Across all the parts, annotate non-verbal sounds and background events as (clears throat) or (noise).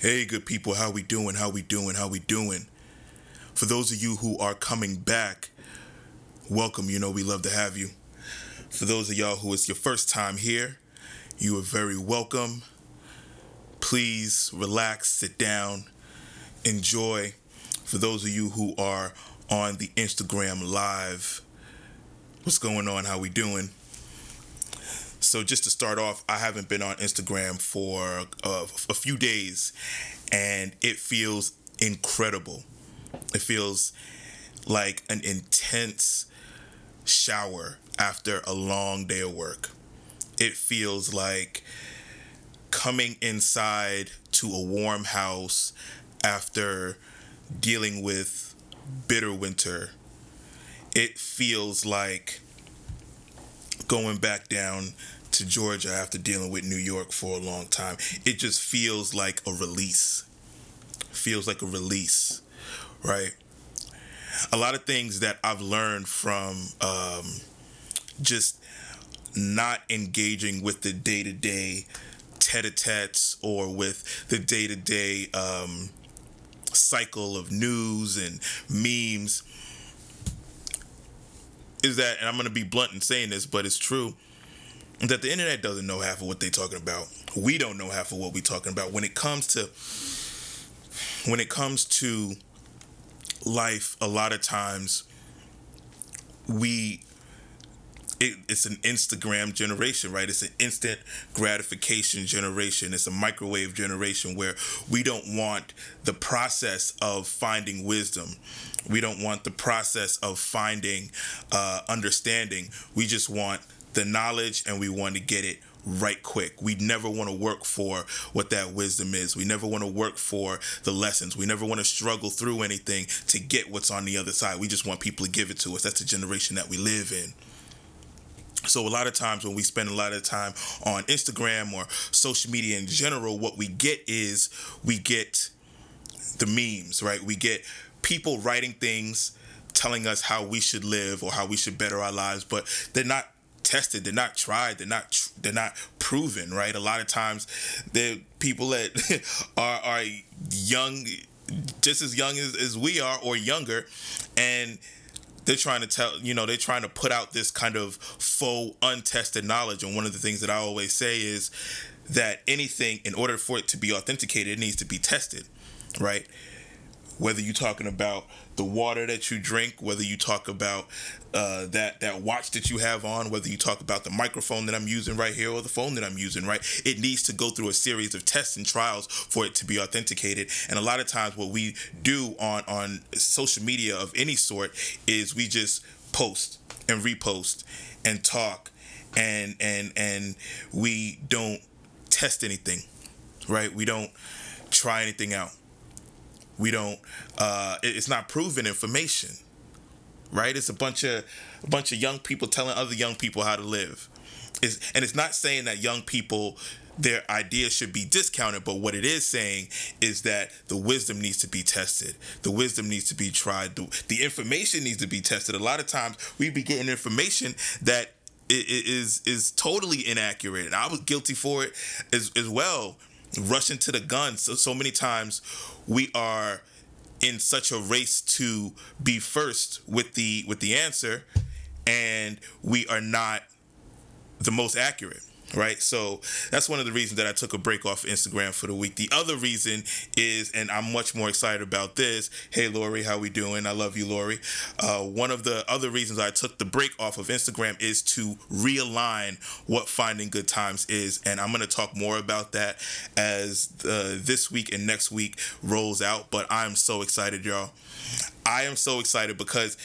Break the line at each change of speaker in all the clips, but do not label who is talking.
Hey, good people, how we doing? How we doing? How we doing? For those of you who are coming back, welcome. You know we love to have you. For those of y'all who it's your first time here, you are very welcome. Please relax, sit down, enjoy. For those of you who are on the Instagram live, what's going on? How we doing? So just to start off, I haven't been on Instagram for uh, a few days, and it feels incredible. It feels like an intense shower after a long day of work. It feels like coming inside to a warm house after dealing with bitter winter. It feels like going back down to Georgia after dealing with New York for a long time. It just feels like a release. Feels like a release, right? A lot of things that I've learned from um, just not engaging with the day to day tete a tetes or with the day to day cycle of news and memes is that, and I'm going to be blunt in saying this, but it's true, that the internet doesn't know half of what they're talking about. We don't know half of what we're talking about when it comes to when it comes to life. A lot of times, we it, it's an Instagram generation, right? It's an instant gratification generation. It's a microwave generation where we don't want the process of finding wisdom. We don't want the process of finding uh, understanding. We just want the knowledge and we want to get it right quick. We never want to work for what that wisdom is. We never want to work for the lessons. We never want to struggle through anything to get what's on the other side. We just want people to give it to us. That's the generation that we live in. So a lot of times when we spend a lot of time on Instagram or social media in general, what we get is we get the memes, right? We get people writing things telling us how we should live or how we should better our lives, but they're not tested they're not tried they're not they're not proven right? A lot of times they're people that (laughs) are are young just as young as, as we are or younger and they're trying to tell you know they're trying to put out this kind of faux untested knowledge. And one of the things that i always say is that anything in order for it to be authenticated it needs to be tested right? Whether you're talking about the water that you drink, whether you talk about uh, that that watch that you have on, whether you talk about the microphone that I'm using right here or the phone that I'm using, right? It needs to go through a series of tests and trials for it to be authenticated. And a lot of times, what we do on on social media of any sort is we just post and repost and talk and and and we don't test anything, right? We don't try anything out we don't. Uh, it's not proven information, right? It's a bunch of a bunch of young people telling other young people how to live. It's, and it's not saying that young people their ideas should be discounted, but what it is saying is that the wisdom needs to be tested. The wisdom needs to be tried. The, the information needs to be tested. A lot of times we be getting information that is is totally inaccurate, and I was guilty for it as as well rushing to the gun. So so many times we are in such a race to be first with the with the answer, and we are not the most accurate right? So that's one of the reasons that I took a break off Instagram for the week. The other reason is, and I'm much more excited about this. Hey, Lori, how we doing? I love you, Lori. Uh, one of the other reasons I took the break off of Instagram is to realign what finding good times is, and I'm going to talk more about that as uh, this week and next week rolls out. But I'm so excited, y'all. I am so excited because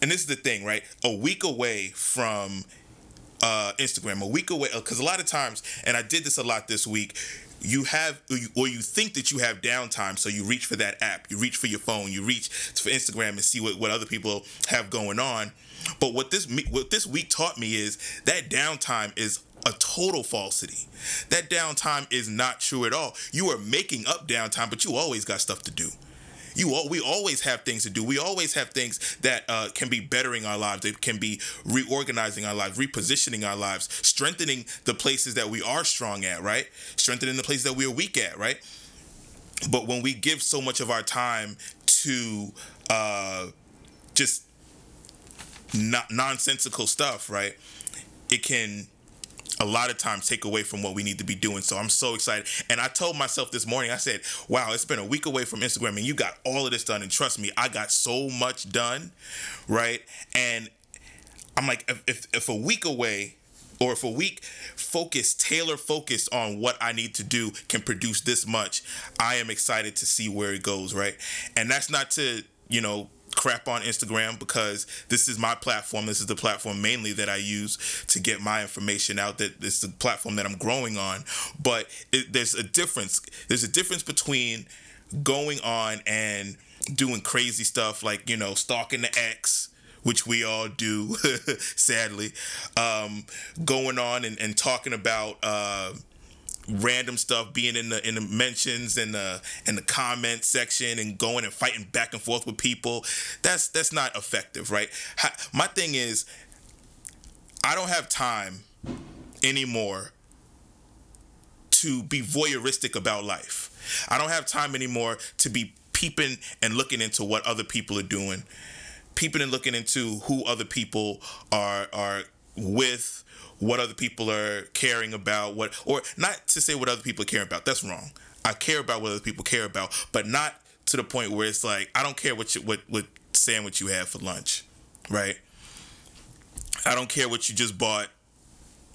and this is the thing, right? A week away from uh, Instagram, a week away. Because uh, a lot of times, and I did this a lot this week, you have or you think that you have downtime so you reach for that app you reach for your phone you reach for instagram and see what, what other people have going on. But what this what this week taught me is that downtime is a total falsity. That downtime is not true at all. You are making up downtime but you always got stuff to do you all, we always have things to do. We always have things that uh, can be bettering our lives. It can be reorganizing our lives, repositioning our lives, strengthening the places that we are strong at, right? Strengthening the places that we are weak at, right? but when we give so much of our time to uh, just not nonsensical stuff, right? It can a lot of times take away from what we need to be doing. So I'm so excited. And I told myself this morning, I said, wow, it's been a week away from Instagram and you got all of this done. And trust me, I got so much done, right? And I'm like, if, if, if a week away, or if a week focus, tailor focus on what I need to do can produce this much, I am excited to see where it goes, right? And that's not to, you know, crap on Instagram because this is my platform. This is the platform mainly that I use to get my information out. That is the platform that I'm growing on. But it, there's a difference. There's a difference between going on and doing crazy stuff like you know stalking the ex which we all do (laughs) sadly um, going on and, and talking about uh, random stuff being in the in the mentions and the in the comment section and going and fighting back and forth with people that's that's not effective right? My thing is i don't have time anymore to be voyeuristic about life. I don't have time anymore to be peeping and looking into what other people are doing peeping and looking into who other people are are with what other people are caring about, what or not to say what other people care about. That's wrong. I care about what other people care about, but not to the point where it's like I don't care what you, what what sandwich you have for lunch, right? I don't care what you just bought.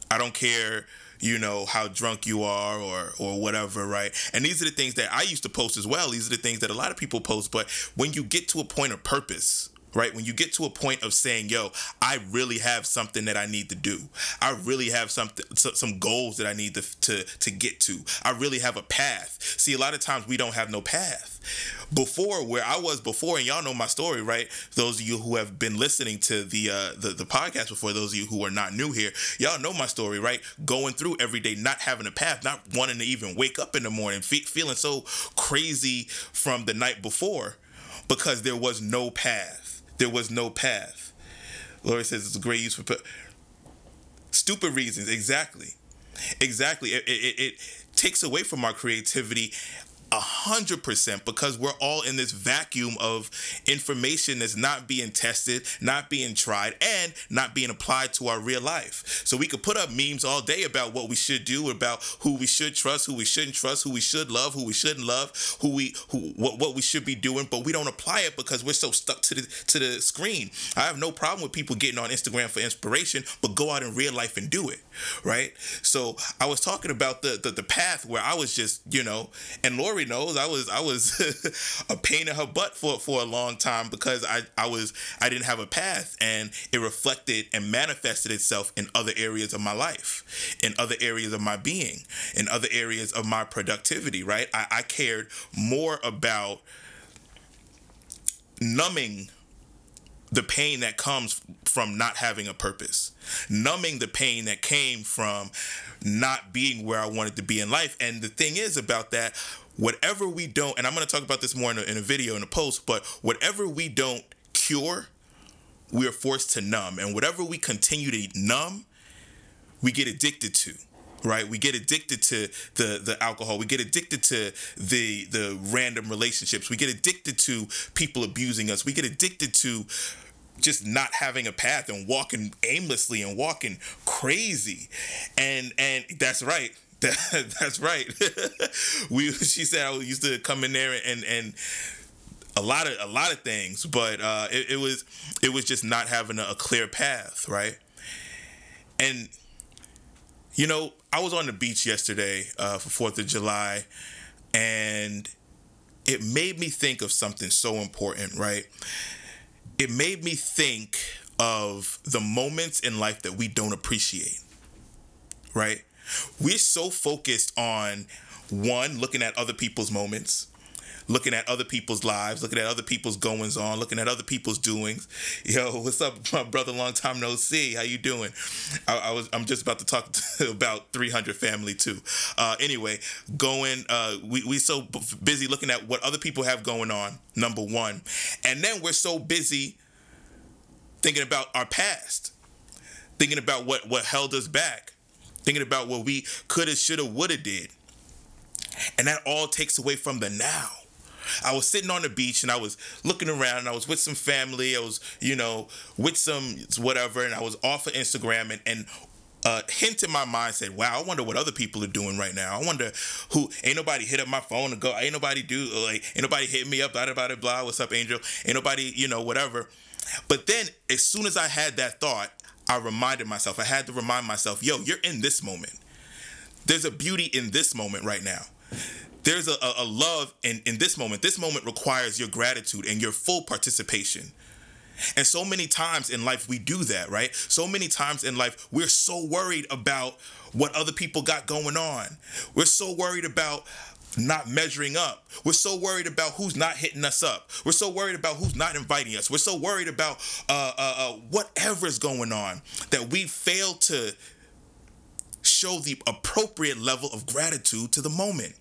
I don't care, you know, how drunk you are or or whatever, right? And these are the things that I used to post as well. These are the things that a lot of people post, but when you get to a point of purpose, right? When you get to a point of saying, "Yo, I really have something that I need to do. I really have something, some goals that I need to to to get to. I really have a path." See, a lot of times we don't have no path. Before, where I was before, and y'all know my story, right? Those of you who have been listening to the uh, the the podcast before, those of you who are not new here, y'all know my story, right? Going through every day, not having a path, not wanting to even wake up in the morning, fe- feeling so crazy from the night before because there was no path there was no path. Lori says it's a great use for stupid reasons. Exactly, exactly. It, it, it takes away from our creativity a hundred percent because we're all in this vacuum of information that's not being tested, not being tried, and not being applied to our real life. So we could put up memes all day about what we should do, about who we should trust, who we shouldn't trust, who we should love, who we shouldn't love, who we who what, what we should be doing, but we don't apply it because we're so stuck to the to the screen. I have no problem with people getting on Instagram for inspiration, but go out in real life and do it. Right. So I was talking about the the, the path where I was just, you know, and Lori knows I was I was (laughs) a pain in her butt for for a long time because I I was I didn't have a path and it reflected and manifested itself in other areas of my life, in other areas of my being, in other areas of my productivity. Right, I, I cared more about numbing the pain that comes from not having a purpose, numbing the pain that came from not being where I wanted to be in life. And the thing is about that, whatever we don't, and I'm going to talk about this more in a, in a video in a post, but whatever we don't cure, we are forced to numb. And whatever we continue to numb, we get addicted to right? We get addicted to the the alcohol. We get addicted to the the random relationships. We get addicted to people abusing us. We get addicted to just not having a path and walking aimlessly and walking crazy. And and that's right that, (laughs) that's right. (laughs) we she said I used to come in there and and a lot of a lot of things, but uh, it, it was it was just not having a, a clear path, right? And you know, I was on the beach yesterday uh, for Fourth of July, and it made me think of something so important, right? It made me think of the moments in life that we don't appreciate, right? We're so focused on one, looking at other people's moments, looking at other people's lives, looking at other people's goings on, looking at other people's doings. (laughs) Yo, what's up, my brother? Long time no see. How you doing? I, I was. I'm just about to talk to (laughs) about 300 family too. Uh, anyway, going. Uh, we we so busy looking at what other people have going on. Number one, and then we're so busy thinking about our past, thinking about what what held us back thinking about what we coulda, shoulda, woulda did. And that all takes away from the now. I was sitting on the beach and I was looking around and I was with some family. I was, you know, with some whatever, and I was off of Instagram and, and uh, a hint in my mind said, "Wow, I wonder what other people are doing right now. I wonder who ain't nobody hit up my phone and go, ain't nobody do like ain't nobody hit me up, blah blah blah blah. What's up, Angel? Ain't nobody, you know, whatever." But then, as soon as I had that thought, I reminded myself. I had to remind myself, "Yo, you're in this moment. There's a beauty in this moment right now." There's a, a, love in, in this moment. This moment requires your gratitude and your full participation. And so many times in life we do that, right? So many times in life we're so worried about what other people got going on. We're so worried about not measuring up. We're so worried about who's not hitting us up. We're so worried about who's not inviting us. We're so worried about uh, uh, uh, whatever's going on that we fail to show the appropriate level of gratitude to the moment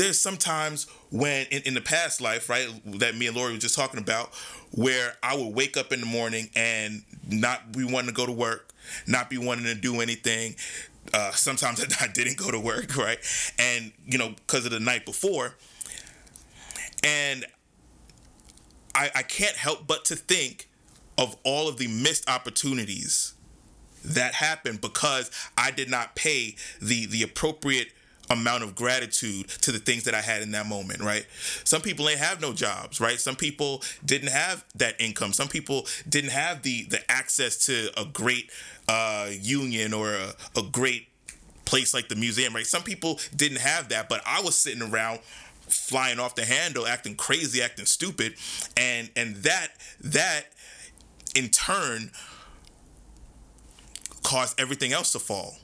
there's sometimes when in, in the past life, right, that me and Lori were just talking about, where I would wake up in the morning and not be wanting to go to work, not be wanting to do anything. Uh, sometimes (laughs) I didn't go to work, right, and you know because of the night before, and I, I can't help but to think of all of the missed opportunities that happened because I did not pay the the appropriate amount of gratitude to the things that I had in that moment, right? Some people ain't have no jobs, right? Some people didn't have that income. Some people didn't have the the access to a great uh, union or a, a great place like the museum, right? Some people didn't have that, but I was sitting around flying off the handle, acting crazy, acting stupid, and and that that in turn caused everything else to fall.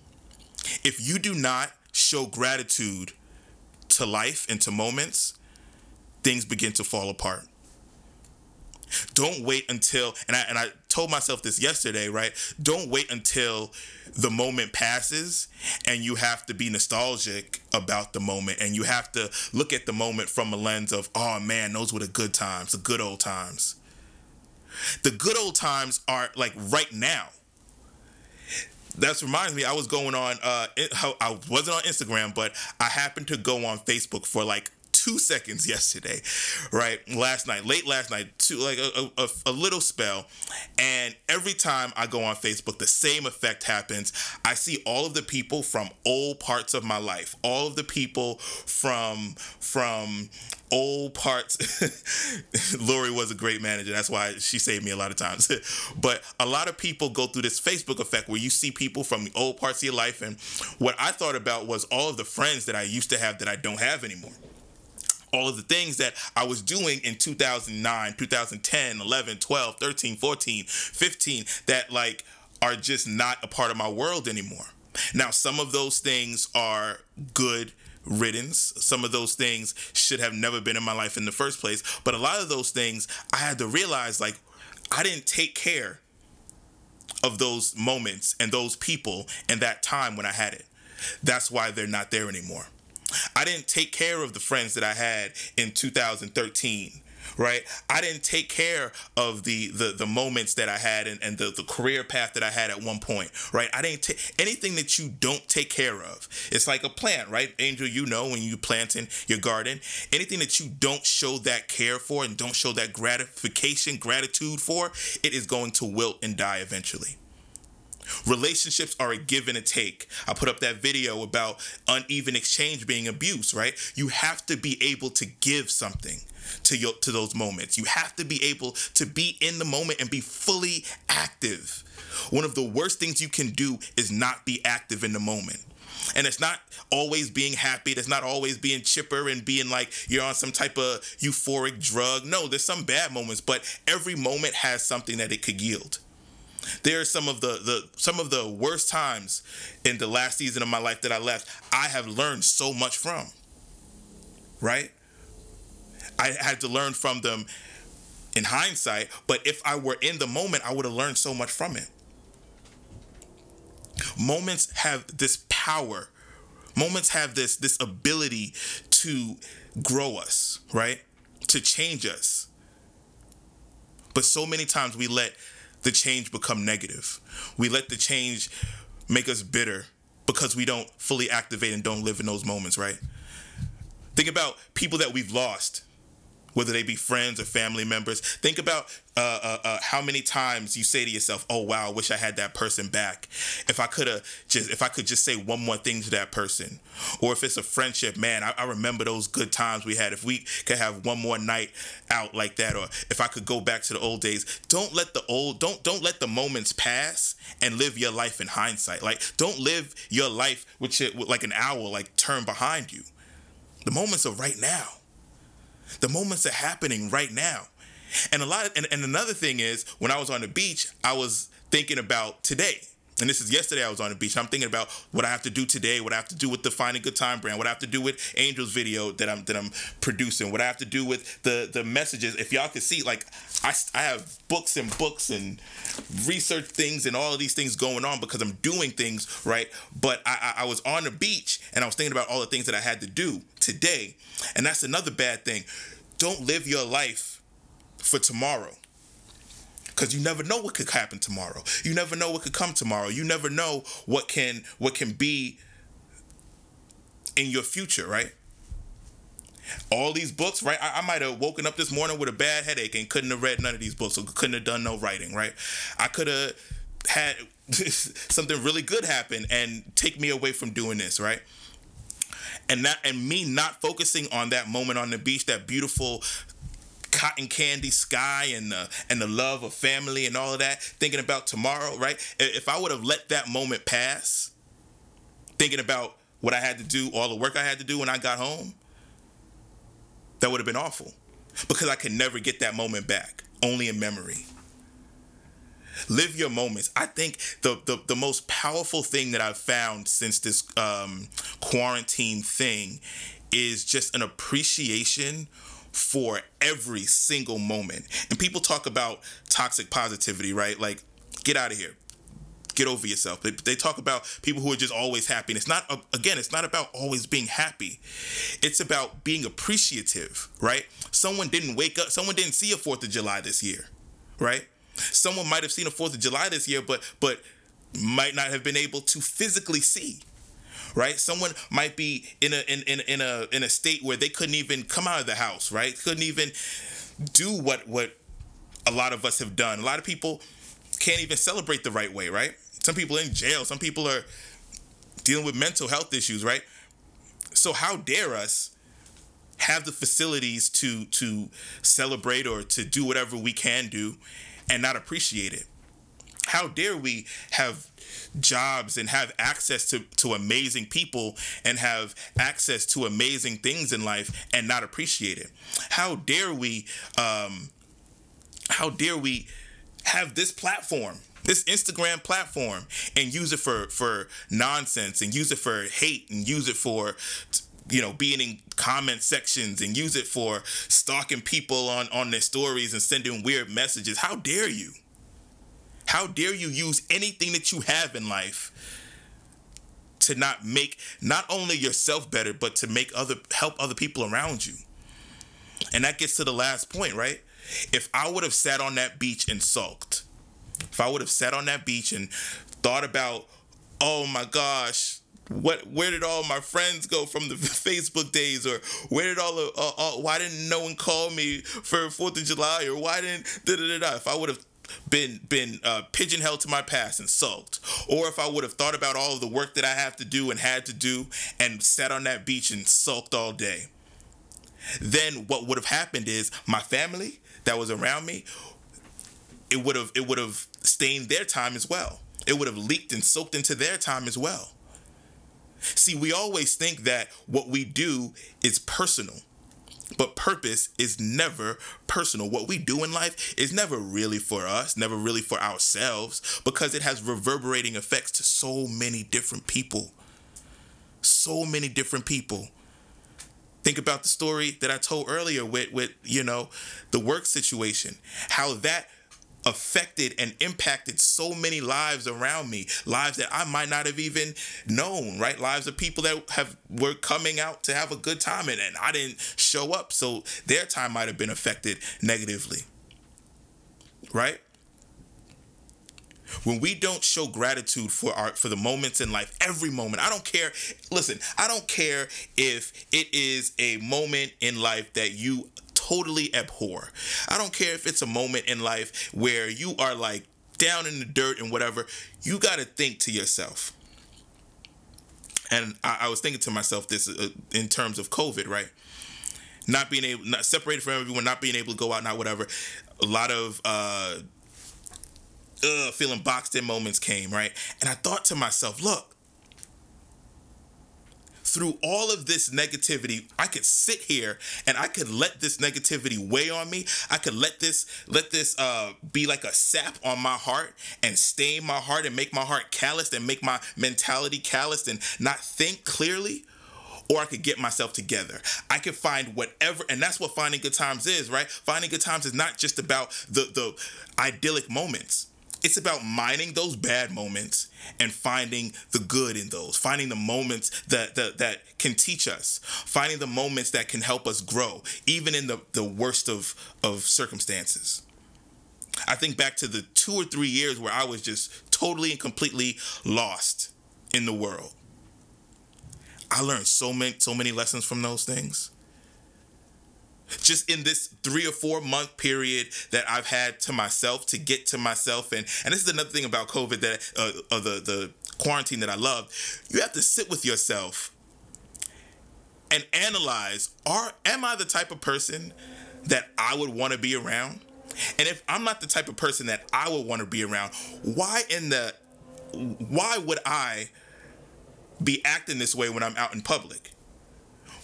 If you do not show gratitude to life and to moments, things begin to fall apart. Don't wait until and I and I told myself this yesterday, right? Don't wait until the moment passes and you have to be nostalgic about the moment and you have to look at the moment from a lens of, oh man, those were the good times, the good old times. The good old times are like right now that reminds me, I was going on. Uh, I wasn't on Instagram, but I happened to go on Facebook for like two seconds (laughs) yesterday, right? Last night, late last night, two like a, a, a, little spell, and every time I go on Facebook, the same effect happens. I see all of the people from old parts of my life, all of the people from from old parts. (laughs) Lori was a great manager. That's why she saved me a lot of times. (laughs) but a lot of people go through this Facebook effect where you see people from the old parts of your life. And what I thought about was all of the friends that I used to have that I don't have anymore all of the things that I was doing in 2009, 2010, 11, 12, 13, 14, 15 that like are just not a part of my world anymore. Now, some of those things are good riddance. Some of those things should have never been in my life in the first place. But a lot of those things I had to realize like I didn't take care of those moments and those people and that time when I had it. That's why they're not there anymore. I didn't take care of the friends that I had in 2013 right? I didn't take care of the the, the moments that i had and, and the, the career path that i had at one point right? I didn't take anything that you don't take care of. It's like a plant right? Angel you know when you plant in your garden anything that you don't show that care for and don't show that gratification gratitude for it is going to wilt and die eventually Relationships are a give and a take. I put up that video about uneven exchange being abuse, right? You have to be able to give something to your to those moments. You have to be able to be in the moment and be fully active. One of the worst things you can do is not be active in the moment. And it's not always being happy. It's not always being chipper and being like you're on some type of euphoric drug. No, there's some bad moments, but every moment has something that it could yield there are some of the the some of the worst times in the last season of my life that I left. I have learned so much from. Right? I had to learn from them in hindsight, but if I were in the moment, I would have learned so much from it. Moments have this power. Moments have this this ability to grow us, right? To change us. But so many times we let the change become negative. We let the change make us bitter because we don't fully activate and don't live in those moments, right? Think about people that we've lost whether they be friends or family members. Think about uh, uh, uh, how many times you say to yourself, "Oh wow, I wish I had that person back. If I could have just, if I could just say one more thing to that person." Or if it's a friendship, man, I, I remember those good times we had. If we could have one more night out like that, or if I could go back to the old days, don't let the old, don't don't let the moments pass and live your life in hindsight. Like don't live your life with, your, with like an owl like turn behind you. The moments are right now. The moments are happening right now. And a lot of, and, and another thing is when I was on the beach, I was thinking about today. And this is yesterday I was on the beach. I'm thinking about what I have to do today, what I have to do with the Finding Good Time brand, what I have to do with Angel's video that I'm that I'm producing, what I have to do with the the messages. If y'all can see, like I, I have books and books and research things and all of these things going on because I'm doing things right. But I, I, I was on the beach and I was thinking about all the things that I had to do today, and that's another bad thing. Don't live your life for tomorrow because you never know what could happen tomorrow. You never know what could come tomorrow. You never know what can what can be in your future, right? All these books, right? I, I might have woken up this morning with a bad headache and couldn't have read none of these books, or couldn't have done no writing, right? I could have had (laughs) something really good happen and take me away from doing this, right? and that and me not focusing on that moment on the beach, that beautiful cotton candy sky and the and the love of family and all of that, thinking about tomorrow, right? If I would have let that moment pass, thinking about what I had to do, all the work I had to do when I got home, that would have been awful. Because I could never get that moment back, only in memory. Live your moments. I think the, the, the most powerful thing that I've found since this um, quarantine thing is just an appreciation for every single moment. And people talk about toxic positivity, right? Like, get out of here. Get over yourself. They, talk about people who are just always happy. And it's not, uh, again, it's not about always being happy. It's about being appreciative, right? Someone didn't wake up, someone didn't see a 4th of July this year, right? Someone might have seen a 4th of July this year, but, but, might not have been able to physically see right? Someone might be in a in, in, in a in a state where they couldn't even come out of the house, right? Couldn't even do what what a lot of us have done. A lot of people can't even celebrate the right way, right? Some people in jail, some people are dealing with mental health issues, right? So how dare us have the facilities to to celebrate or to do whatever we can do and not appreciate it? How dare we have jobs and have access to, to amazing people and have access to amazing things in life and not appreciate it? How dare we um, how dare we have this platform this Instagram platform and use it for for nonsense and use it for hate and use it for you know being in comment sections and use it for stalking people on on their stories and sending weird messages how dare you how dare you use anything that you have in life to not make not only yourself better, but to make other help other people around you? And that gets to the last point, right? If I would have sat on that beach and sulked, if I would have sat on that beach and thought about, oh my gosh, what where did all my friends go from the (laughs) Facebook days or where did all uh, uh, why didn't no one call me for 4th of July or why didn't da da da if I would have been been uh, pigeonholed to my past and sulked, or if I would have thought about all of the work that I have to do and had to do and sat on that beach and sulked all day, then what would have happened is my family that was around me, it would have it would have stained their time as well. It would have leaked and soaked into their time as well. See, we always think that what we do is personal but purpose is never personal. What we do in life is never really for us, never really for ourselves, because it has reverberating effects to so many different people. So many different people. Think about the story that I told earlier with with, you know, the work situation. How that affected and impacted so many lives around me, lives that I might not have even known, right? Lives of people that have were coming out to have a good time and, and I didn't show up, so their time might have been affected negatively. Right? when we don't show gratitude for our for the moments in life every moment i don't care listen i don't care if it is a moment in life that you totally abhor. I don't care if it's a moment in life where you are like down in the dirt and whatever you got to think to yourself. And I, I, was thinking to myself this uh, in terms of covid right? Not being able not separated from everyone not being able to go out not whatever. A lot of uh uh, feeling boxed in moments came, right? And I thought to myself, look, through all of this negativity, I could sit here and I could let this negativity weigh on me. I could let this let this uh, be like a sap on my heart and stain my heart and make my heart calloused and make my mentality calloused and not think clearly. Or I could get myself together. I could find whatever, and that's what finding good times is, right? Finding good times is not just about the the idyllic moments it's about mining those bad moments and finding the good in those finding the moments that, that that can teach us finding the moments that can help us grow even in the, the worst of of circumstances. I think back to the two or three years where i was just totally and completely lost in the world. I learned so many so many lessons from those things just in this three or four month period that I've had to myself to get to myself. And and this is another thing about COVID that uh, uh, the the quarantine that I love you have to sit with yourself and analyze are am I the type of person that I would want to be around? And if I'm not the type of person that I would want to be around why in the why would I be acting this way when I'm out in public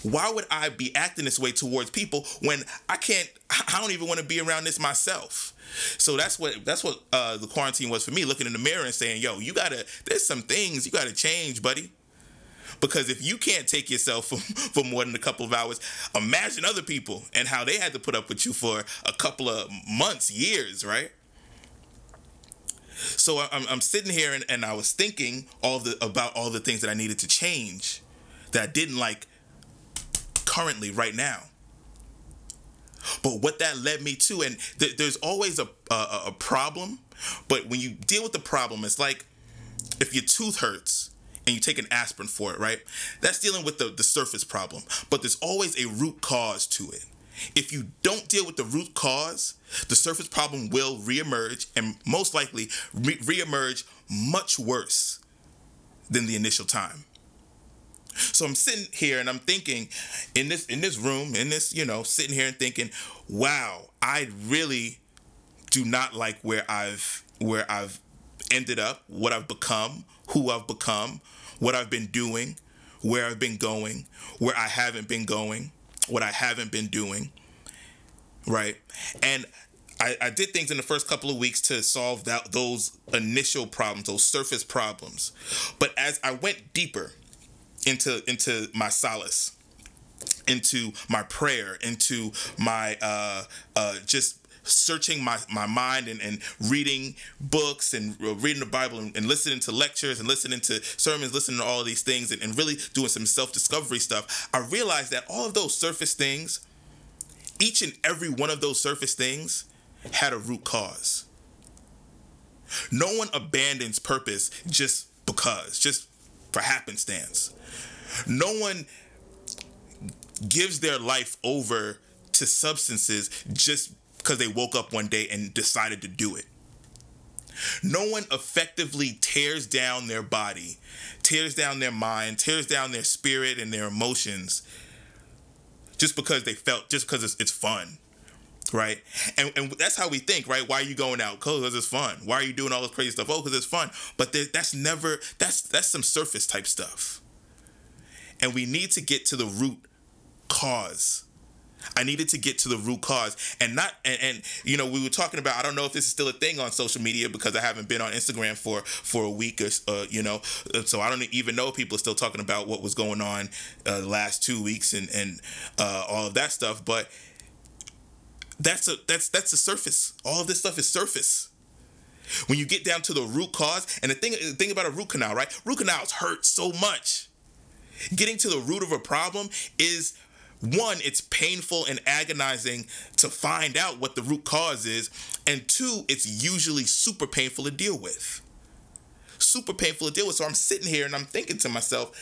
why would I be acting this way towards people when I can't? I don't even want to be around this myself. So that's what that's what uh, the quarantine was for me. Looking in the mirror and saying, "Yo, you gotta. There's some things you gotta change, buddy." Because if you can't take yourself (laughs) for, for more than a couple of hours, imagine other people and how they had to put up with you for a couple of months, years, right? So I'm, I'm sitting here and, and I was thinking all the about all the things that I needed to change that I didn't like currently right now. But what that led me to, and th- there's always a, a, a problem, but when you deal with the problem, it's like if your tooth hurts and you take an aspirin for it, right? That's dealing with the, the surface problem. But there's always a root cause to it. If you don't deal with the root cause, the surface problem will reemerge and most likely re- reemerge much worse than the initial time. So I'm sitting here and I'm thinking in this in this room, in this, you know, sitting here and thinking, wow, I really do not like where I've where I've ended up, what I've become, who I've become, what I've been doing, where I've been going, where I haven't been going, what I haven't been doing. Right? And I, I did things in the first couple of weeks to solve that those initial problems, those surface problems. But as I went deeper, into into my solace into my prayer into my uh, uh, just searching my, my mind and, and reading books and reading the bible and, and, listening to lectures and listening to sermons listening to all of these things and, and really doing some self-discovery stuff. I realized that all of those surface things each and every one of those surface things had a root cause. No one abandons purpose just because just for happenstance no one gives their life over to substances just because they woke up one day and decided to do it. No one effectively tears down their body, tears down their mind, tears down their spirit and their emotions just because they felt, just because it's, it's fun right? And, and that's how we think, right? Why are you going out? Because it's fun. Why are you doing all this crazy stuff? Oh, because it's fun. But that's never that's that's some surface type stuff and we need to get to the root cause. I needed to get to the root cause and not and, and, you know we were talking about I don't know if this is still a thing on social media because I haven't been on Instagram for for a week or uh, you know so I don't even know if people are still talking about what was going on uh, the last two weeks and and uh, all of that stuff but that's a that's that's the surface all of this stuff is surface when you get down to the root cause and the thing the thing about a root canal right root canals hurt so much Getting to the root of a problem is one, it's painful and agonizing to find out what the root cause is, and two, it's usually super painful to deal with. Super painful to deal with. So I'm sitting here and I'm thinking to myself,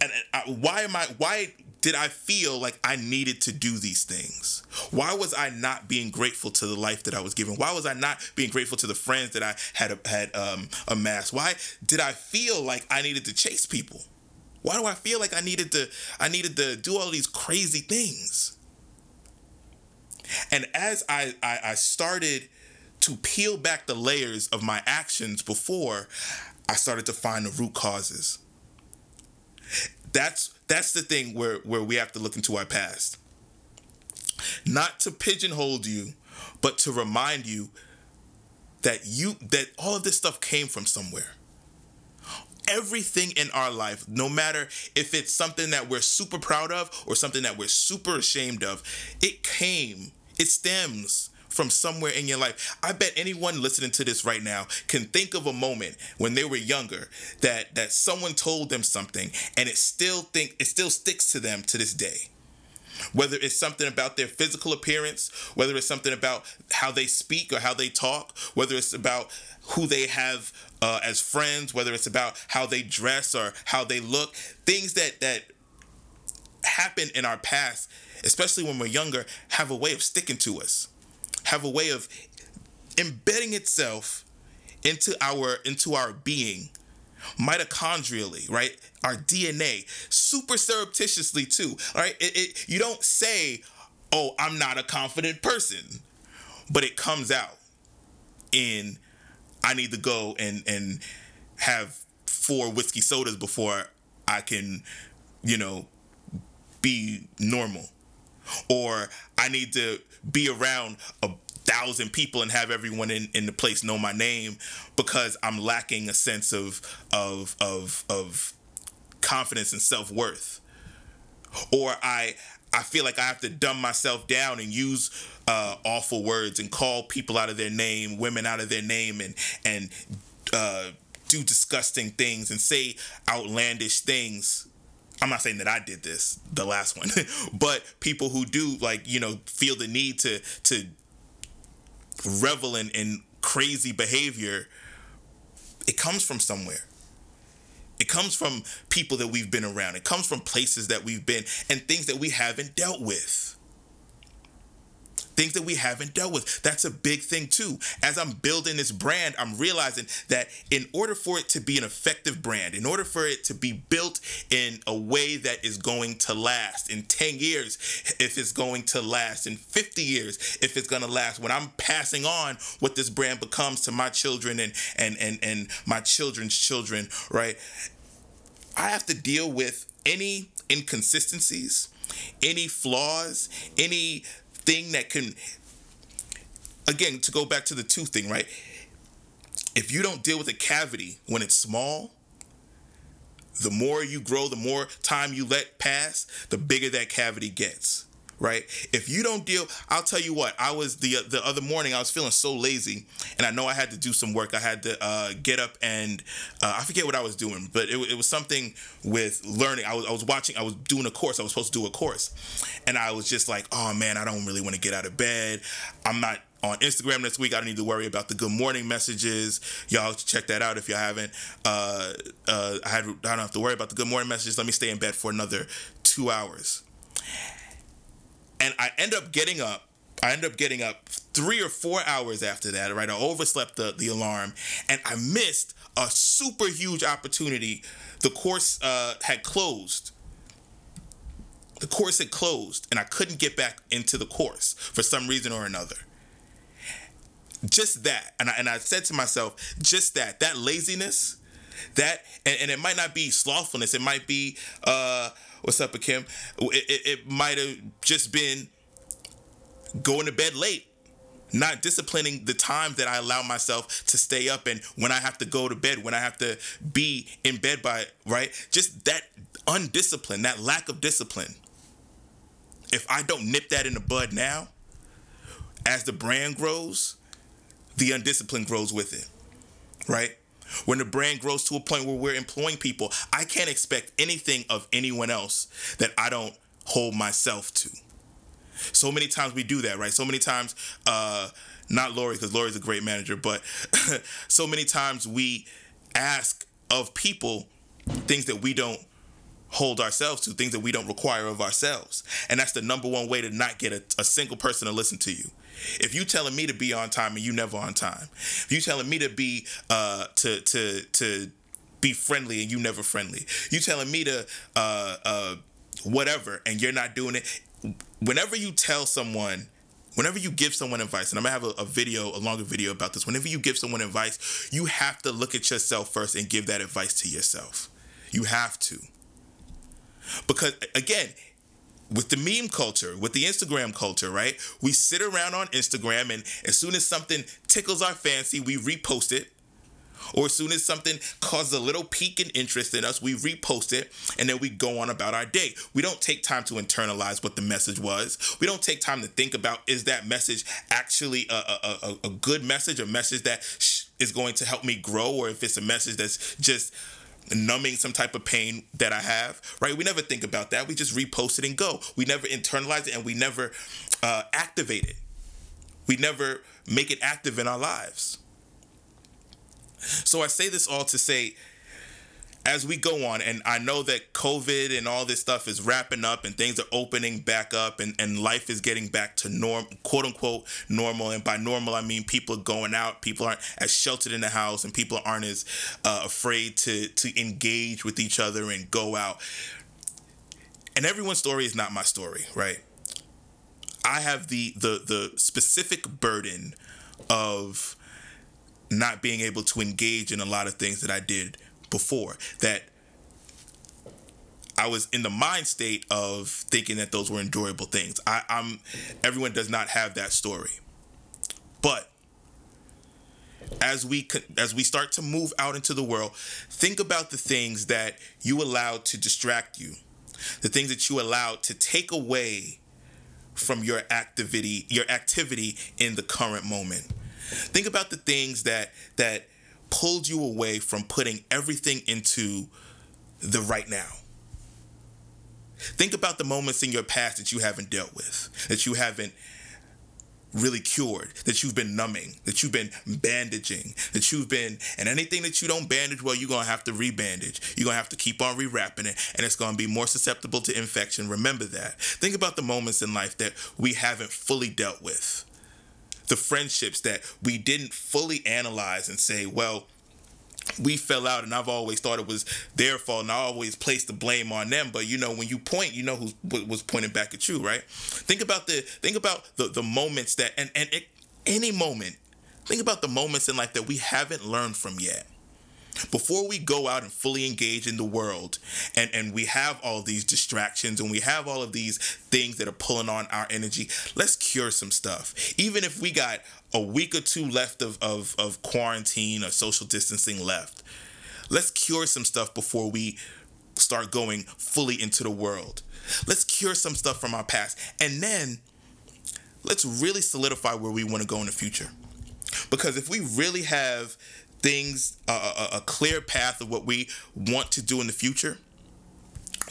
and I, uh, why am I? Why did I feel like I needed to do these things? Why was I not being grateful to the life that I was given? Why was I not being grateful to the friends that I had had um, amassed? Why did I feel like I needed to chase people? Why do I feel like I needed to I needed to do all these crazy things? And as I, I, I started to peel back the layers of my actions before, I started to find the root causes. That's that's the thing where where we have to look into our past. Not to pigeonhole you, but to remind you that you that all of this stuff came from somewhere everything in our life, no matter if it's something that we're super proud of or something that we're super ashamed of, it came, it stems from somewhere in your life. I bet anyone listening to this right now can think of a moment when they were younger that that someone told them something and it still think it still sticks to them to this day. Whether it's something about their physical appearance, whether it's something about how they speak or how they talk, whether it's about who they have uh, as friends, whether it's about how they dress or how they look, things that that happen in our past, especially when we're younger, have a way of sticking to us, have a way of embedding itself into our into our being mitochondrially, right? Our DNA, super surreptitiously too, right? It, it, you don't say, "Oh, I'm not a confident person," but it comes out in I need to go and and have four whiskey sodas before I can, you know, be normal. Or I need to be around a thousand people and have everyone in, in the place know my name because I'm lacking a sense of of of of confidence and self worth. Or I I feel like I have to dumb myself down and use uh, awful words and call people out of their name, women out of their name, and and uh, do disgusting things and say outlandish things. I'm not saying that I did this, the last one, (laughs) but people who do like you know feel the need to to revel in, in crazy behavior. It comes from somewhere. It comes from people that we've been around. It comes from places that we've been and things that we haven't dealt with things that we haven't dealt with. That's a big thing too. As I'm building this brand, I'm realizing that in order for it to be an effective brand, in order for it to be built in a way that is going to last in 10 years, if it's going to last in 50 years, if it's going to last, when I'm passing on what this brand becomes to my children and and and and my children's children, right? I have to deal with any inconsistencies, any flaws, any thing that can again to go back to the tooth thing, right? If you don't deal with a cavity when it's small, the more you grow, the more time you let pass, the bigger that cavity gets right? If you don't deal, I'll tell you what. I was the the other morning. I was feeling so lazy, and I know I had to do some work. I had to uh, get up and uh, I forget what I was doing, but it, it was something with learning. I was I was watching. I was doing a course. I was supposed to do a course, and I was just like, oh man, I don't really want to get out of bed. I'm not on Instagram this week. I don't need to worry about the good morning messages. Y'all check that out if y'all haven't. Uh, uh, I had I don't have to worry about the good morning messages. Let me stay in bed for another two hours and I end up getting up. I end up getting up three or four hours after that, right? I overslept the, the alarm and I missed a super huge opportunity. The course uh, had closed. The course had closed and I couldn't get back into the course for some reason or another. Just that. And I, and I said to myself, just that, that laziness, that, and, and it might not be slothfulness, it might be, uh, What's up, Kim? It, it, it might have just been going to bed late not disciplining the time that I allow myself to stay up and when I have to go to bed, when I have to be in bed by, right? Just that undiscipline, that lack of discipline. If I don't nip that in the bud now, as the brand grows, the undiscipline grows with it, right? When the brand grows to a point where we're employing people, I can't expect anything of anyone else that I don't hold myself to. So many times we do that, right? So many times, uh, not Lori, because Lori's a great manager, but (laughs) so many times we ask of people things that we don't hold ourselves to, things that we don't require of ourselves. And that's the number one way to not get a, a single person to listen to you. If you telling me to be on time and you never on time, if you telling me to be uh, to to to be friendly and you never friendly, you telling me to uh, uh, whatever and you're not doing it. Whenever you tell someone whenever you give someone advice, and I'm gonna have a, a, video, a longer video about this. Whenever you give someone advice, you have to look at yourself first and give that advice to yourself. You have to. Because again, with the meme culture, with the Instagram culture, right? We sit around on Instagram and as soon as something tickles our fancy, we repost it. Or as soon as something causes a little peak in interest in us, we repost it and then we go on about our day. We don't take time to internalize what the message was. We don't take time to think about is that message actually a, a, a, a good message, a message that is going to help me grow, or if it's a message that's just numbing some type of pain that I have, right? We never think about that. We just repost it and go. We never internalize it and we never uh, activate it. We never make it active in our lives. So I say this all to say as we go on, and I know that COVID and all this stuff is wrapping up and things are opening back up and, and life is getting back to norm, quote unquote, normal. And by normal, I mean people are going out, people aren't as sheltered in the house, and people aren't as uh, afraid to, to engage with each other and go out. And everyone's story is not my story, right? I have the the the specific burden of not being able to engage in a lot of things that I did before that I was in the mind state of thinking that those were enjoyable things. I, am everyone does not have that story, but as we as we start to move out into the world, think about the things that you allowed to distract you, the things that you allowed to take away from your activity, your activity in the current moment. Think about the things that that pulled you away from putting everything into the right now. Think about the moments in your past that you haven't dealt with, that you haven't really cured, that you've been numbing, that you've been bandaging, that you've been, and anything that you don't bandage well, you're gonna have to rebandage. You're gonna have to keep on rewrapping it, and it's gonna be more susceptible to infection. Remember that. Think about the moments in life that we haven't fully dealt with the friendships that we didn't fully analyze and say, well, we fell out and I've always thought it was their fault and I always placed the blame on them. But you know, when you point, you know who was pointing back at you, right? Think about the think about the the moments that and and it, any moment. Think about the moments in life that we haven't learned from yet before we go out and fully engage in the world and, and we have all these distractions and we have all of these things that are pulling on our energy, let's cure some stuff. Even if we got a week or two left of, of, of quarantine or social distancing left, let's cure some stuff before we start going fully into the world. Let's cure some stuff from our past. And then let's really solidify where we want to go in the future. Because if we really have things, a, a, a clear path of what we want to do in the future,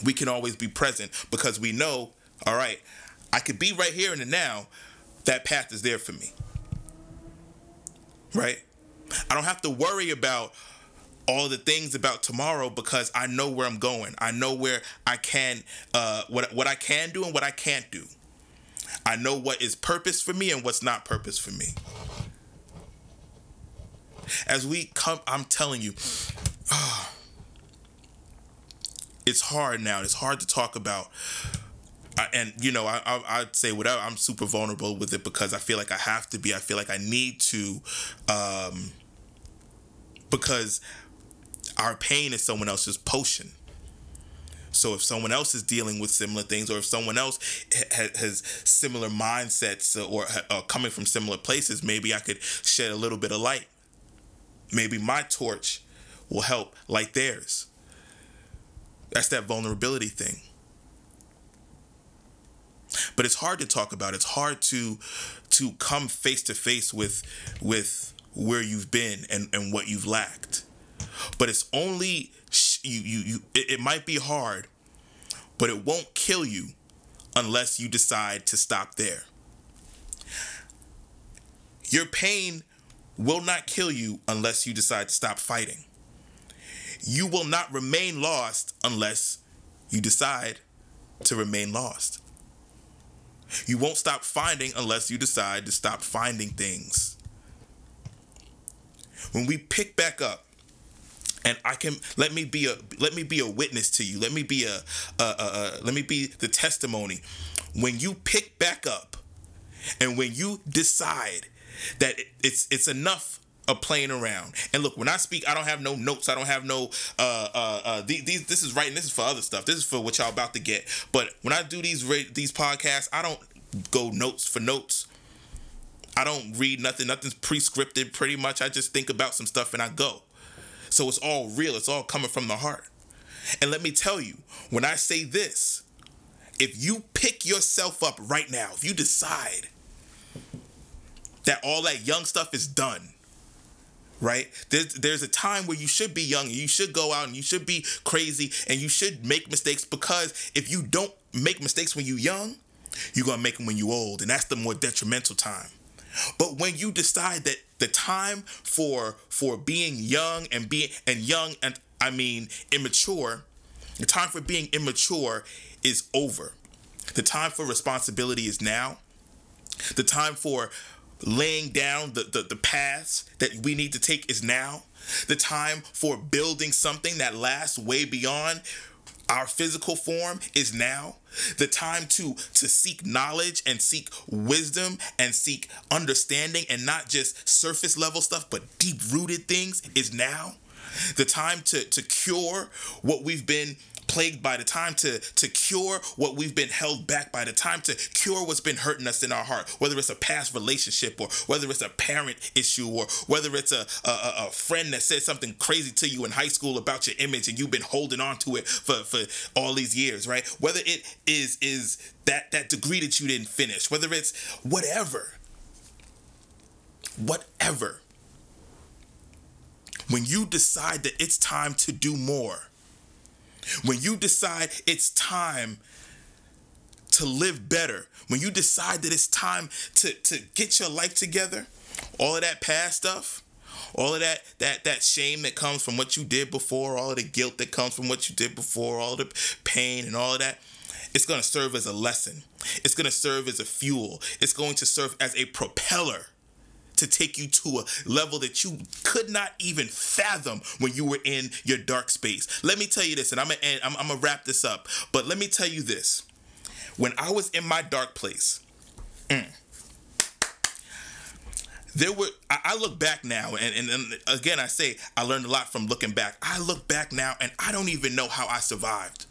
we can always be present because we know, all right, I could be right here in the now. That path is there for me. Right? I don't have to worry about all the things about tomorrow because I know where I'm going. I know where I can uh what what I can do and what I can't do. I know what is purpose for me and what's not purpose for me as we come, I'm telling you, oh, (sighs) it's hard now. It's hard to talk about. and you know, I, I would say whatever. I'm super vulnerable with it because I feel like I have to be. I feel like I need to, um, because our pain is someone else's potion. So if someone else is dealing with similar things, or if someone else ha- has similar mindsets or, or coming from similar places, maybe I could shed a little bit of light maybe my torch will help like theirs. That's that vulnerability thing. But it's hard to talk about. It's hard to to come face to face with with where you've been and, and what you've lacked. But it's only you you, you it, it might be hard, but it won't kill you unless you decide to stop there. Your pain will not kill you unless you decide to stop fighting. You will not remain lost unless you decide to remain lost. You won't stop finding unless you decide to stop finding things. When we pick back up, and I can let me be a let me be a witness to you. Let me be a, a, a, a let me be the testimony. When you pick back up, and when you decide that it's it's enough of playing around. And look, when I speak, I don't have no notes. I don't have no uh uh, uh these, this is writing. This is for other stuff. This is for what y'all about to get. But when I do these these podcasts, I don't go notes for notes. I don't read nothing. Nothing's pre-scripted. Pretty much, I just think about some stuff and I go. So it's all real. It's all coming from the heart. And let me tell you, when I say this, if you pick yourself up right now, if you decide that all that young stuff is done, right? There's there's a time where you should be young you should go out and you should be crazy and you should make mistakes because if you don't make mistakes when you're young, you're gonna make them when you're old, and that's the more detrimental time. But when you decide that the time for for being young and being and young and I mean immature, the time for being immature is over. The time for responsibility is now. The time for laying down the, the, the paths that we need to take is now. The time for building something that lasts way beyond our physical form is now the time to to seek knowledge and seek wisdom and seek understanding and not just surface level stuff but deep rooted things is now the time to to cure what we've been plagued by, the time to to cure what we've been held back by, the time to cure what's been hurting us in our heart, whether it's a past relationship or whether it's a parent issue or whether it's a, a, a friend that said something crazy to you in high school about your image and you've been holding on to it for, for all these years, right? Whether it is is that that degree that you didn't finish, whether it's whatever. Whatever. When you decide that it's time to do more, when you decide it's time to live better, when you decide that it's time to, to get your life together, all of that past stuff, all of that that that shame that comes from what you did before, all of the guilt that comes from what you did before, all the pain and all of that, it's going to serve as a lesson. It's going to serve as a fuel. It's going to serve as a propeller to take you to a level that you could not even fathom when you were in your dark space. Let me tell you this, and I'm gonna end, I'm, I'm gonna wrap this up. But let me tell you this: when I was in my dark place. Mm, there were I, look back now and, and, and again i say i learned a lot from looking back i look back now and i don't even know how i survived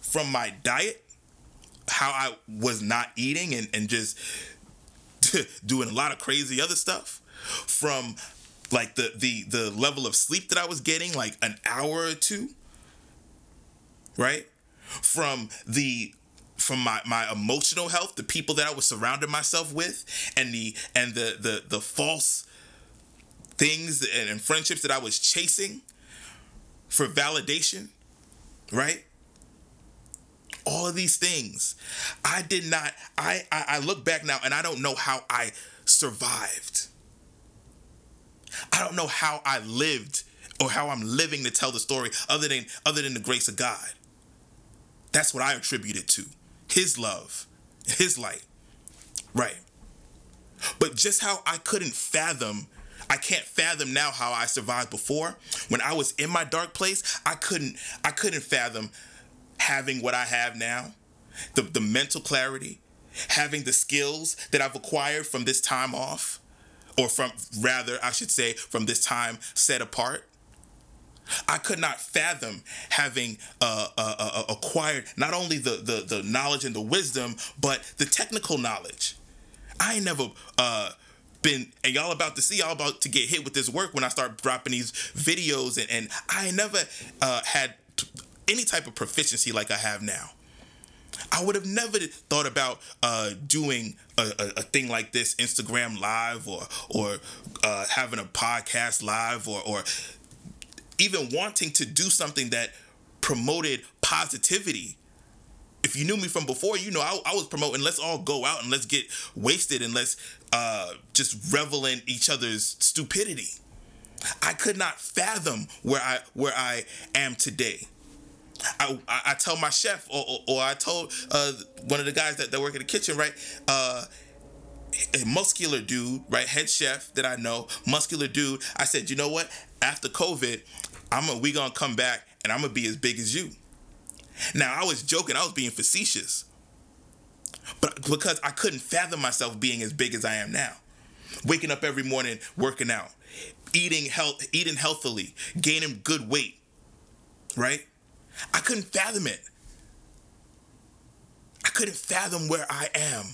from my diet how i was not eating and, and just (laughs) doing a lot of crazy other stuff from like the the the level of sleep that I was getting like an hour or two right? From the from my my emotional health the people that I was surrounding myself with and the and the the the false things and, and friendships that I was chasing for validation right all of these things. I did not, I, I, I look back now and I don't know how I survived. I don't know how I lived or how I'm living to tell the story other than other than the grace of God. That's what I attribute it to. His love, his light. Right. But just how I couldn't fathom I can't fathom now how I survived before. When I was in my dark place, I couldn't I couldn't fathom having what I have now, the, the mental clarity, having the skills that I've acquired from this time off, or from rather, I should say, from this time set apart. I could not fathom having uh, uh, uh, uh, acquired not only the, the the knowledge and the wisdom, but the technical knowledge. I ain't never uh, been, and y'all about to see, y'all about to get hit with this work when I start dropping these videos, and, and I never uh, had any type of proficiency like I have now. I would have never thought about uh, doing a, a, a, thing like this, Instagram live, or or uh, having a podcast live, or or even wanting to do something that promoted positivity if you knew me from before, you know I, I was promoting let's all go out and let's get wasted and let's uh, just revel in each other's stupidity. I could not fathom where I where I am today. I, I, tell my chef or, or, or I told uh, one of the guys that, that work in the kitchen, right? Uh, a muscular dude, right? Head chef that I know, muscular dude. I said, you know what? After COVID, I'm a, we gonna come back and I'm gonna be as big as you. Now I was joking, I was being facetious, but because I couldn't fathom myself being as big as I am now, waking up every morning, working out, eating health, eating healthily, gaining good weight, right? I couldn't fathom it. I couldn't fathom where I am.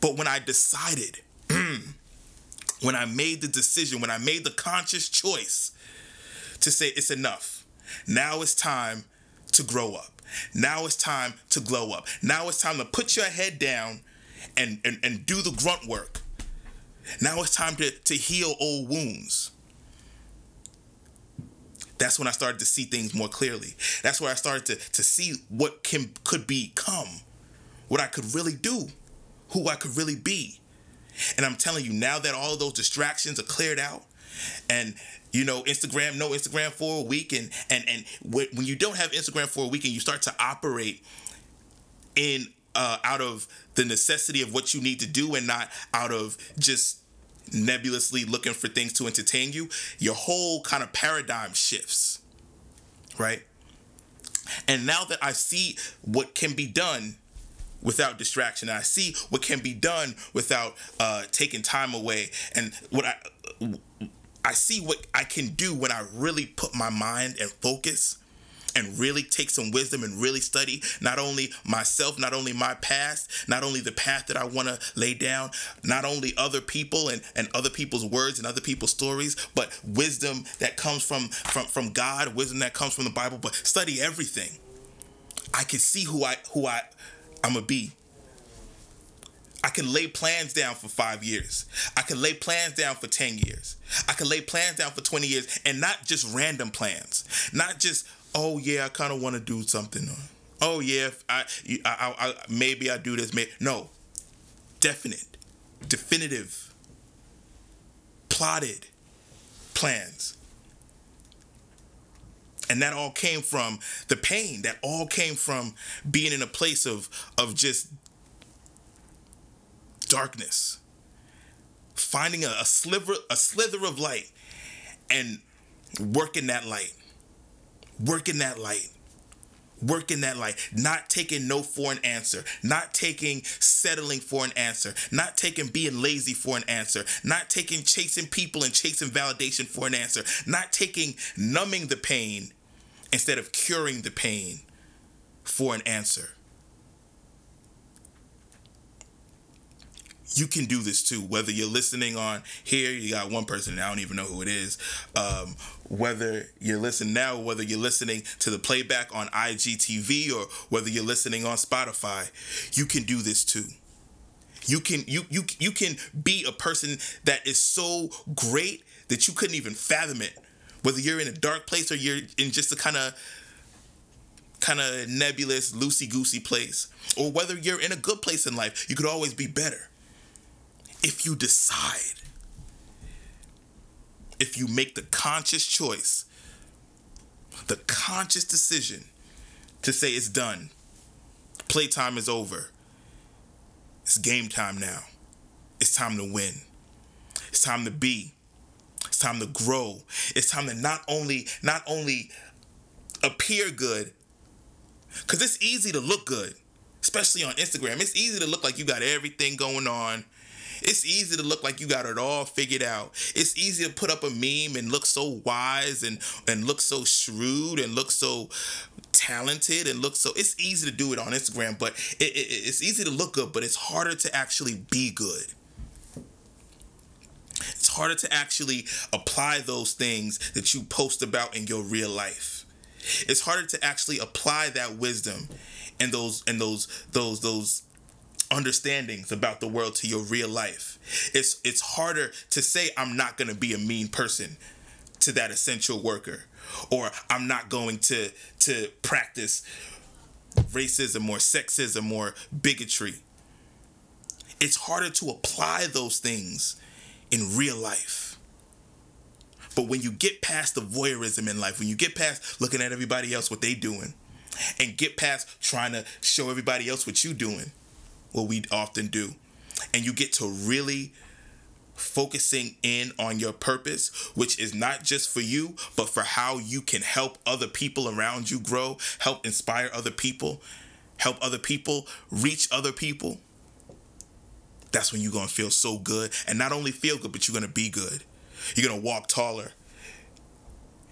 But when I decided, (clears throat) when I made the decision, when I made the conscious choice to say it's enough, now it's time to grow up. Now it's time to glow up. Now it's time to put your head down and, and, and do the grunt work. Now it's time to, to heal old wounds. That's when I started to see things more clearly. That's where I started to, to see what can could become, what I could really do, who I could really be. And I'm telling you, now that all those distractions are cleared out, and you know instagram no instagram for a week and and and when you don't have instagram for a week and you start to operate in uh, out of the necessity of what you need to do and not out of just nebulously looking for things to entertain you your whole kind of paradigm shifts right? And now that i see what can be done without distraction i see what can be done without uh, taking time away and what i I see what I can do when I really put my mind and focus and really take some wisdom and really study not only myself, not only my past, not only the path that I want to lay down, not only other people and, and other people's words and other people's stories, but wisdom that comes from, from, from God, wisdom that comes from the Bible, but study everything. I can see who I who I I'm gonna be I can lay plans down for five years. I can lay plans down for 10 years. I can lay plans down for 20 years and not just random plans. Not just, oh yeah, I kind of want to do something. Oh yeah, I, I, I, maybe I do this. No, definite, definitive, plotted plans. And that all came from the pain. That all came from being in a place of of just darkness, finding a, a sliver, a slither of light, and working that light, working that light, working that light, not taking no for an answer, not taking settling for an answer, not taking being lazy for an answer, not taking chasing people and chasing validation for an answer, not taking numbing the pain instead of curing the pain for an answer. You can do this too. Whether you're listening on here, you got one person, I don't even know who it is. Um, whether you're listening now, whether you're listening to the playback on IGTV or whether you're listening on Spotify, you can do this too. You can you you you can be a person that is so great that you couldn't even fathom it. Whether you're in a dark place or you're in just a kind of kind of nebulous, loosey goosey place, or whether you're in a good place in life, you could always be better if you decide, if you make the conscious choice, the conscious decision to say it's done, playtime is over, it's game time now, it's time to win, it's time to be, it's time to grow, it's time to not only not only appear good, because it's easy to look good, especially on Instagram. It's easy to look like you got everything going on it's easy to look like you got it all figured out. It's easy to put up a meme and look so wise and and look so shrewd and look so talented and look so it's easy to do it on Instagram, but it, it, it's easy to look good, but it's harder to actually be good. It's harder to actually apply those things that you post about in your real life. It's harder to actually apply that wisdom and those and those those those understandings about the world to your real life. It's it's harder to say I'm not going to be a mean person to that essential worker or I'm not going to to practice racism or sexism or bigotry. It's harder to apply those things in real life. But when you get past the voyeurism in life, when you get past looking at everybody else what they doing, and get past trying to show everybody else what you doing, what we often do, and you get to really focusing in on your purpose, which is not just for you, but for how you can help other people around you grow, help inspire other people, help other people reach other people. That's when you're going to feel so good. And not only feel good, but you're going to be good. You're going to walk taller.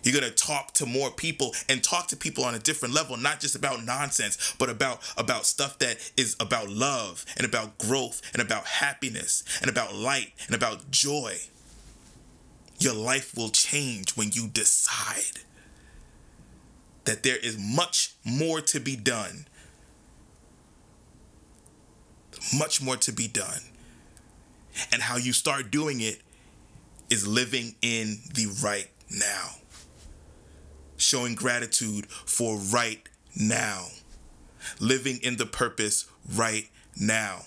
You're to talk to more people and talk to people on a different level, not just about nonsense, but about about stuff that is about love and about growth and about happiness and about light and about joy. Your life will change when you decide that there is much more to be done. Much more to be done. And how you start doing it is living in the right now showing gratitude for right now, living in the purpose right now.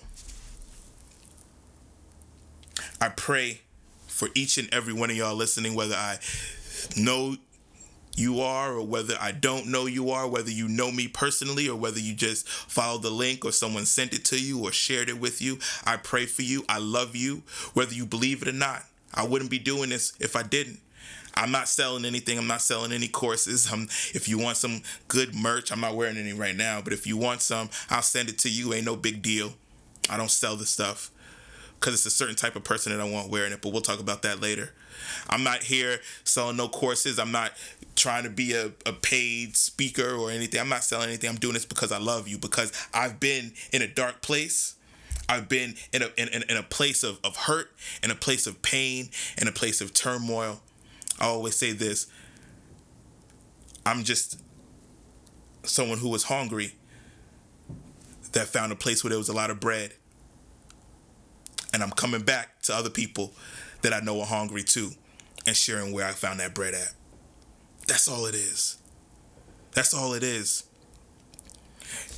I pray for each and every one of y'all listening, whether I know you are or whether I don't know you are, whether you know me personally or whether you just followed the link or someone sent it to you or shared it with you. I pray for you. I love you, whether you believe it or not. I wouldn't be doing this if I didn't. I'm not selling anything. I'm not selling any courses. If you want some good merch, I'm not wearing any right now, but if you want some, I'll send it to you. Ain't no big deal. I don't sell the stuff because it's a certain type of person that I want wearing it, but we'll talk about that later. I'm not here selling no courses. I'm not trying to be a, a paid speaker or anything. I'm not selling anything. I'm doing this because I love you, because I've been in a dark place. I've been in a in, in a place of, of hurt, in a place of pain, in a place of turmoil. I always say this I'm just someone who was hungry that found a place where there was a lot of bread. And I'm coming back to other people that I know are hungry too and sharing where I found that bread at. That's all it is. That's all it is.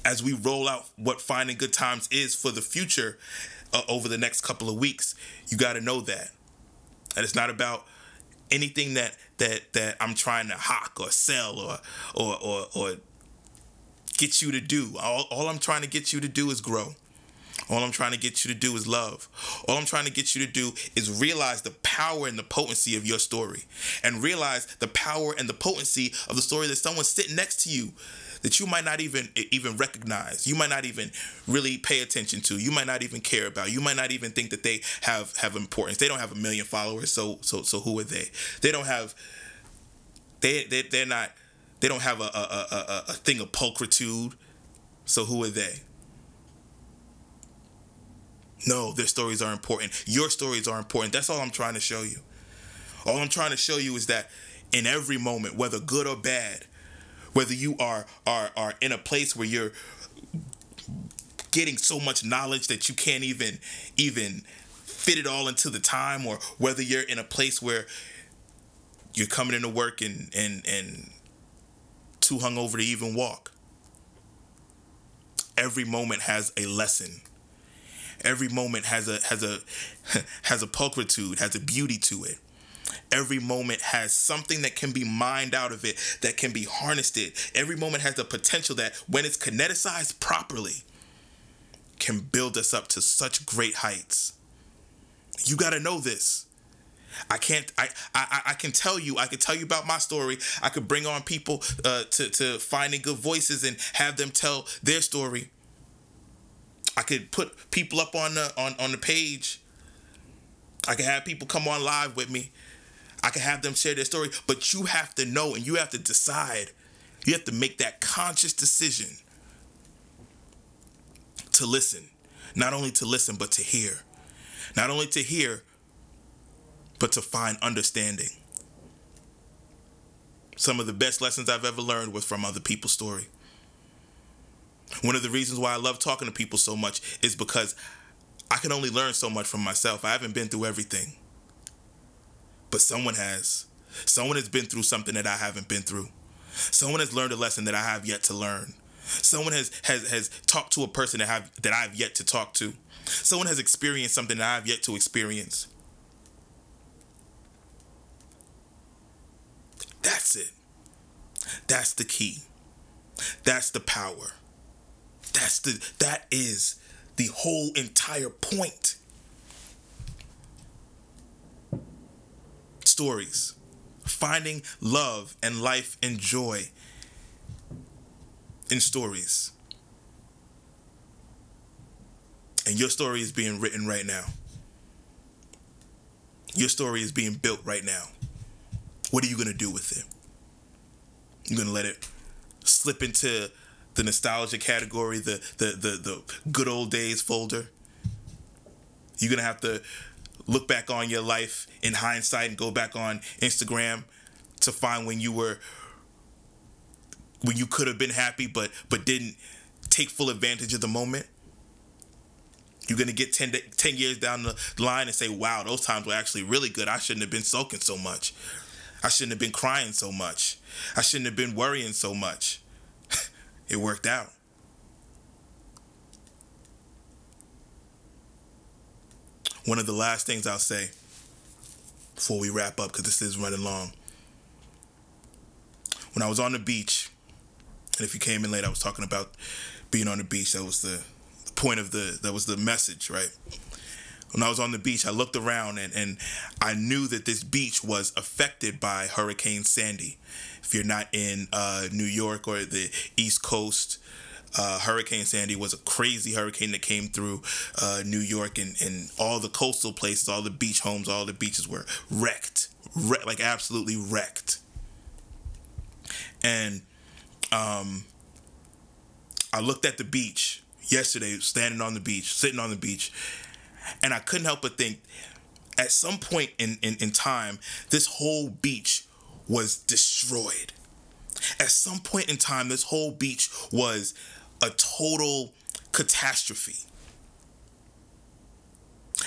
As we roll out what finding good times is for the future uh, over the next couple of weeks, you got to know that. And it's not about anything that that that I'm trying to hawk or sell or or or, or get you to do. All, all I'm trying to get you to do is grow. All I'm trying to get you to do is love. All I'm trying to get you to do is realize the power and the potency of your story and realize the power and the potency of the story that someone's sitting next to you that you might not even even recognize. You might not even really pay attention to. You might not even care about. You might not even think that they have have importance. They don't have a million followers, so so so who are they? They don't have. They they they're not. They don't have a a, a, a thing of pulchritude. So who are they? No, their stories are important. Your stories are important. That's all I'm trying to show you. All I'm trying to show you is that in every moment, whether good or bad, whether you are are are in a place where you're getting so much knowledge that you can't even even fit it all into the time or whether you're in a place where you're coming into work and and and too hungover to even walk. Every moment has a lesson. Every moment has a has a (laughs) has a pulchritude has a beauty to it Every moment has something that can be mined out of it, that can be harnessed it. Every moment has the potential that when it's kineticized properly, can build us up to such great heights. You got to know this. I can't. I, I I can tell you. I can tell you about my story. I could bring on people uh, to to finding good voices and have them tell their story. I could put people up on the on on the page. I could have people come on live with me I can have them share their story, but you have to know and you have to decide. You have to make that conscious decision to listen. Not only to listen, but to hear. Not only to hear, but to find understanding. Some of the best lessons I've ever learned was from other people's story. One of the reasons why I love talking to people so much is because I can only learn so much from myself. I haven't been through everything but someone has. Someone has been through something that I haven't been through. Someone has learned a lesson that I have yet to learn. Someone has has has talked to a person that have that I've yet to talk to. Someone has experienced something that I've yet to experience. That's it. That's the key. That's the power. That's the that is the whole entire point. Stories. Finding love and life and joy in stories. And your story is being written right now. Your story is being built right now. What are you going to do with it? You're going to let it slip into the nostalgia category, the, the, the, the good old days folder. You're going to have to look back on your life in hindsight and go back on Instagram to find when you were when you could have been happy but but didn't take full advantage of the moment? You're gonna get 10, 10 years down the line and say wow those times were actually really good. I shouldn't have been sulking so much. I shouldn't have been crying so much. I shouldn't have been worrying so much. (laughs) It worked out one of the last things i'll say before we wrap up because this is running long when i was on the beach and if you came in late, I was talking about being on the beach. That was the, point of the that was the message, right? When I was on the beach, I looked around and, and I knew that this beach was affected by Hurricane Sandy. If you're not in uh, New York or the East Coast, uh, Hurricane Sandy was a crazy hurricane that came through uh, New York and, and all the coastal places, all the beach homes, all the beaches were wrecked, Wre- like absolutely wrecked. And um, I looked at the beach yesterday, standing on the beach, sitting on the beach, and I couldn't help but think at some point in, in, in time, this whole beach was destroyed. At some point in time, this whole beach was a total catastrophe.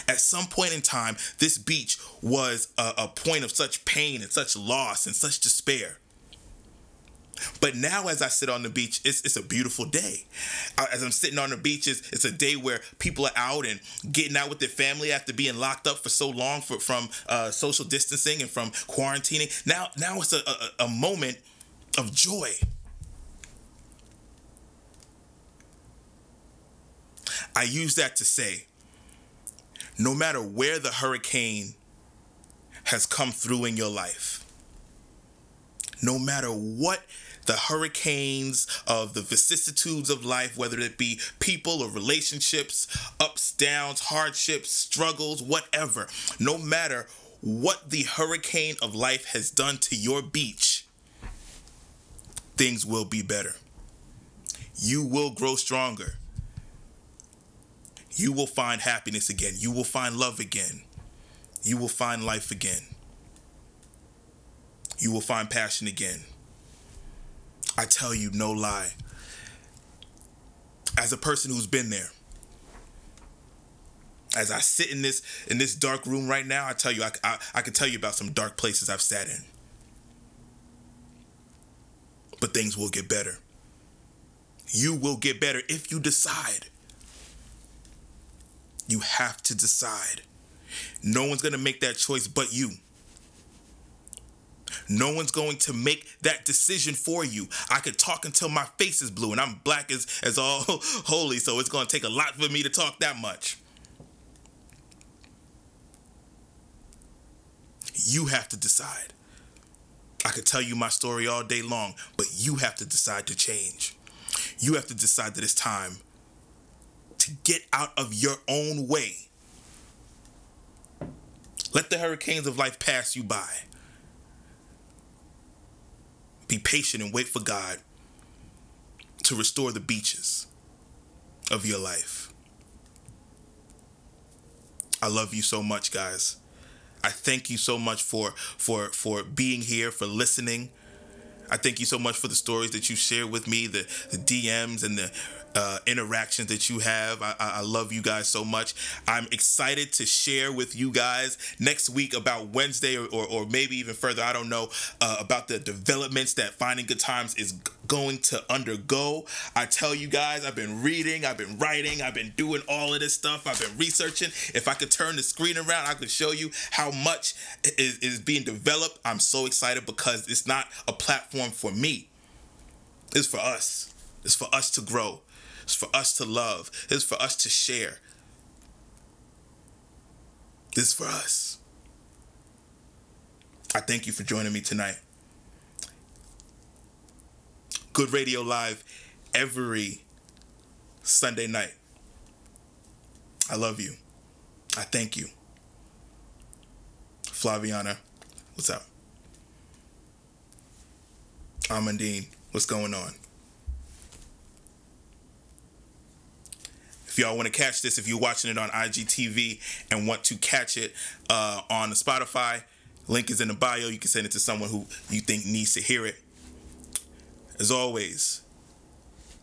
At some point in time, this beach was a, a point of such pain and such loss and such despair but now, as I sit on the beach, it's, it's a beautiful day. As I'm sitting on the beach, it's, it's a day where people are out and getting out with their family after being locked up for so long for, from uh, social distancing and from quarantining. Now, now it's a, a, a moment of joy. I use that to say no matter where the hurricane has come through in your life, no matter what the hurricanes of the vicissitudes of life, whether it be people or relationships, ups, downs, hardships, struggles, whatever, no matter what the hurricane of life has done to your beach, things will be better. You will grow stronger. You will find happiness again. You will find love again. You will find life again. You will find passion again. I tell you, no lie. As a person who's been there, as I sit in this in this dark room right now, I tell you, I, I, I can tell you about some dark places I've sat in. But things will get better. You will get better if you decide. You have to decide. No one's going to make that choice but you. No one's going to make that decision for you. I could talk until my face is blue and I'm black as, as all (laughs) holy, so it's going to take a lot for me to talk that much. You have to decide. I could tell you my story all day long, but you have to decide to change. You have to decide that it's time to get out of your own way. Let the hurricanes of life pass you by. Be patient and wait for God to restore the beaches of your life. I love you so much, guys. I thank you so much for for for being here, for listening. I thank you so much for the stories that you share with me, the, the DMs and the uh, interactions that you have. I, I, love you guys so much. I'm excited to share with you guys next week about Wednesday or, or, or maybe even further. I don't know uh, about the developments that Finding Good Times is going to undergo. I tell you guys, I've been reading, I've been writing, I've been doing all of this stuff, I've been researching. If I could turn the screen around, I could show you how much is, is being developed. I'm so excited because it's not a platform for me, it's for us. It's for us to grow, it's for us to love, it's for us to share. This is for us. I thank you for joining me tonight. Good Radio Live every Sunday night. I love you. I thank you. Flaviana, what's up? Amandine, what's going on? If y'all want to catch this, if you're watching it on IGTV and want to catch it uh, on Spotify, link is in the bio. You can send it to someone who you think needs to hear it as always,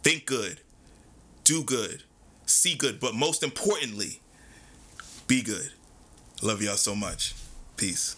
think good, do good, see good, but most importantly, be good. Love y'all so much. Peace.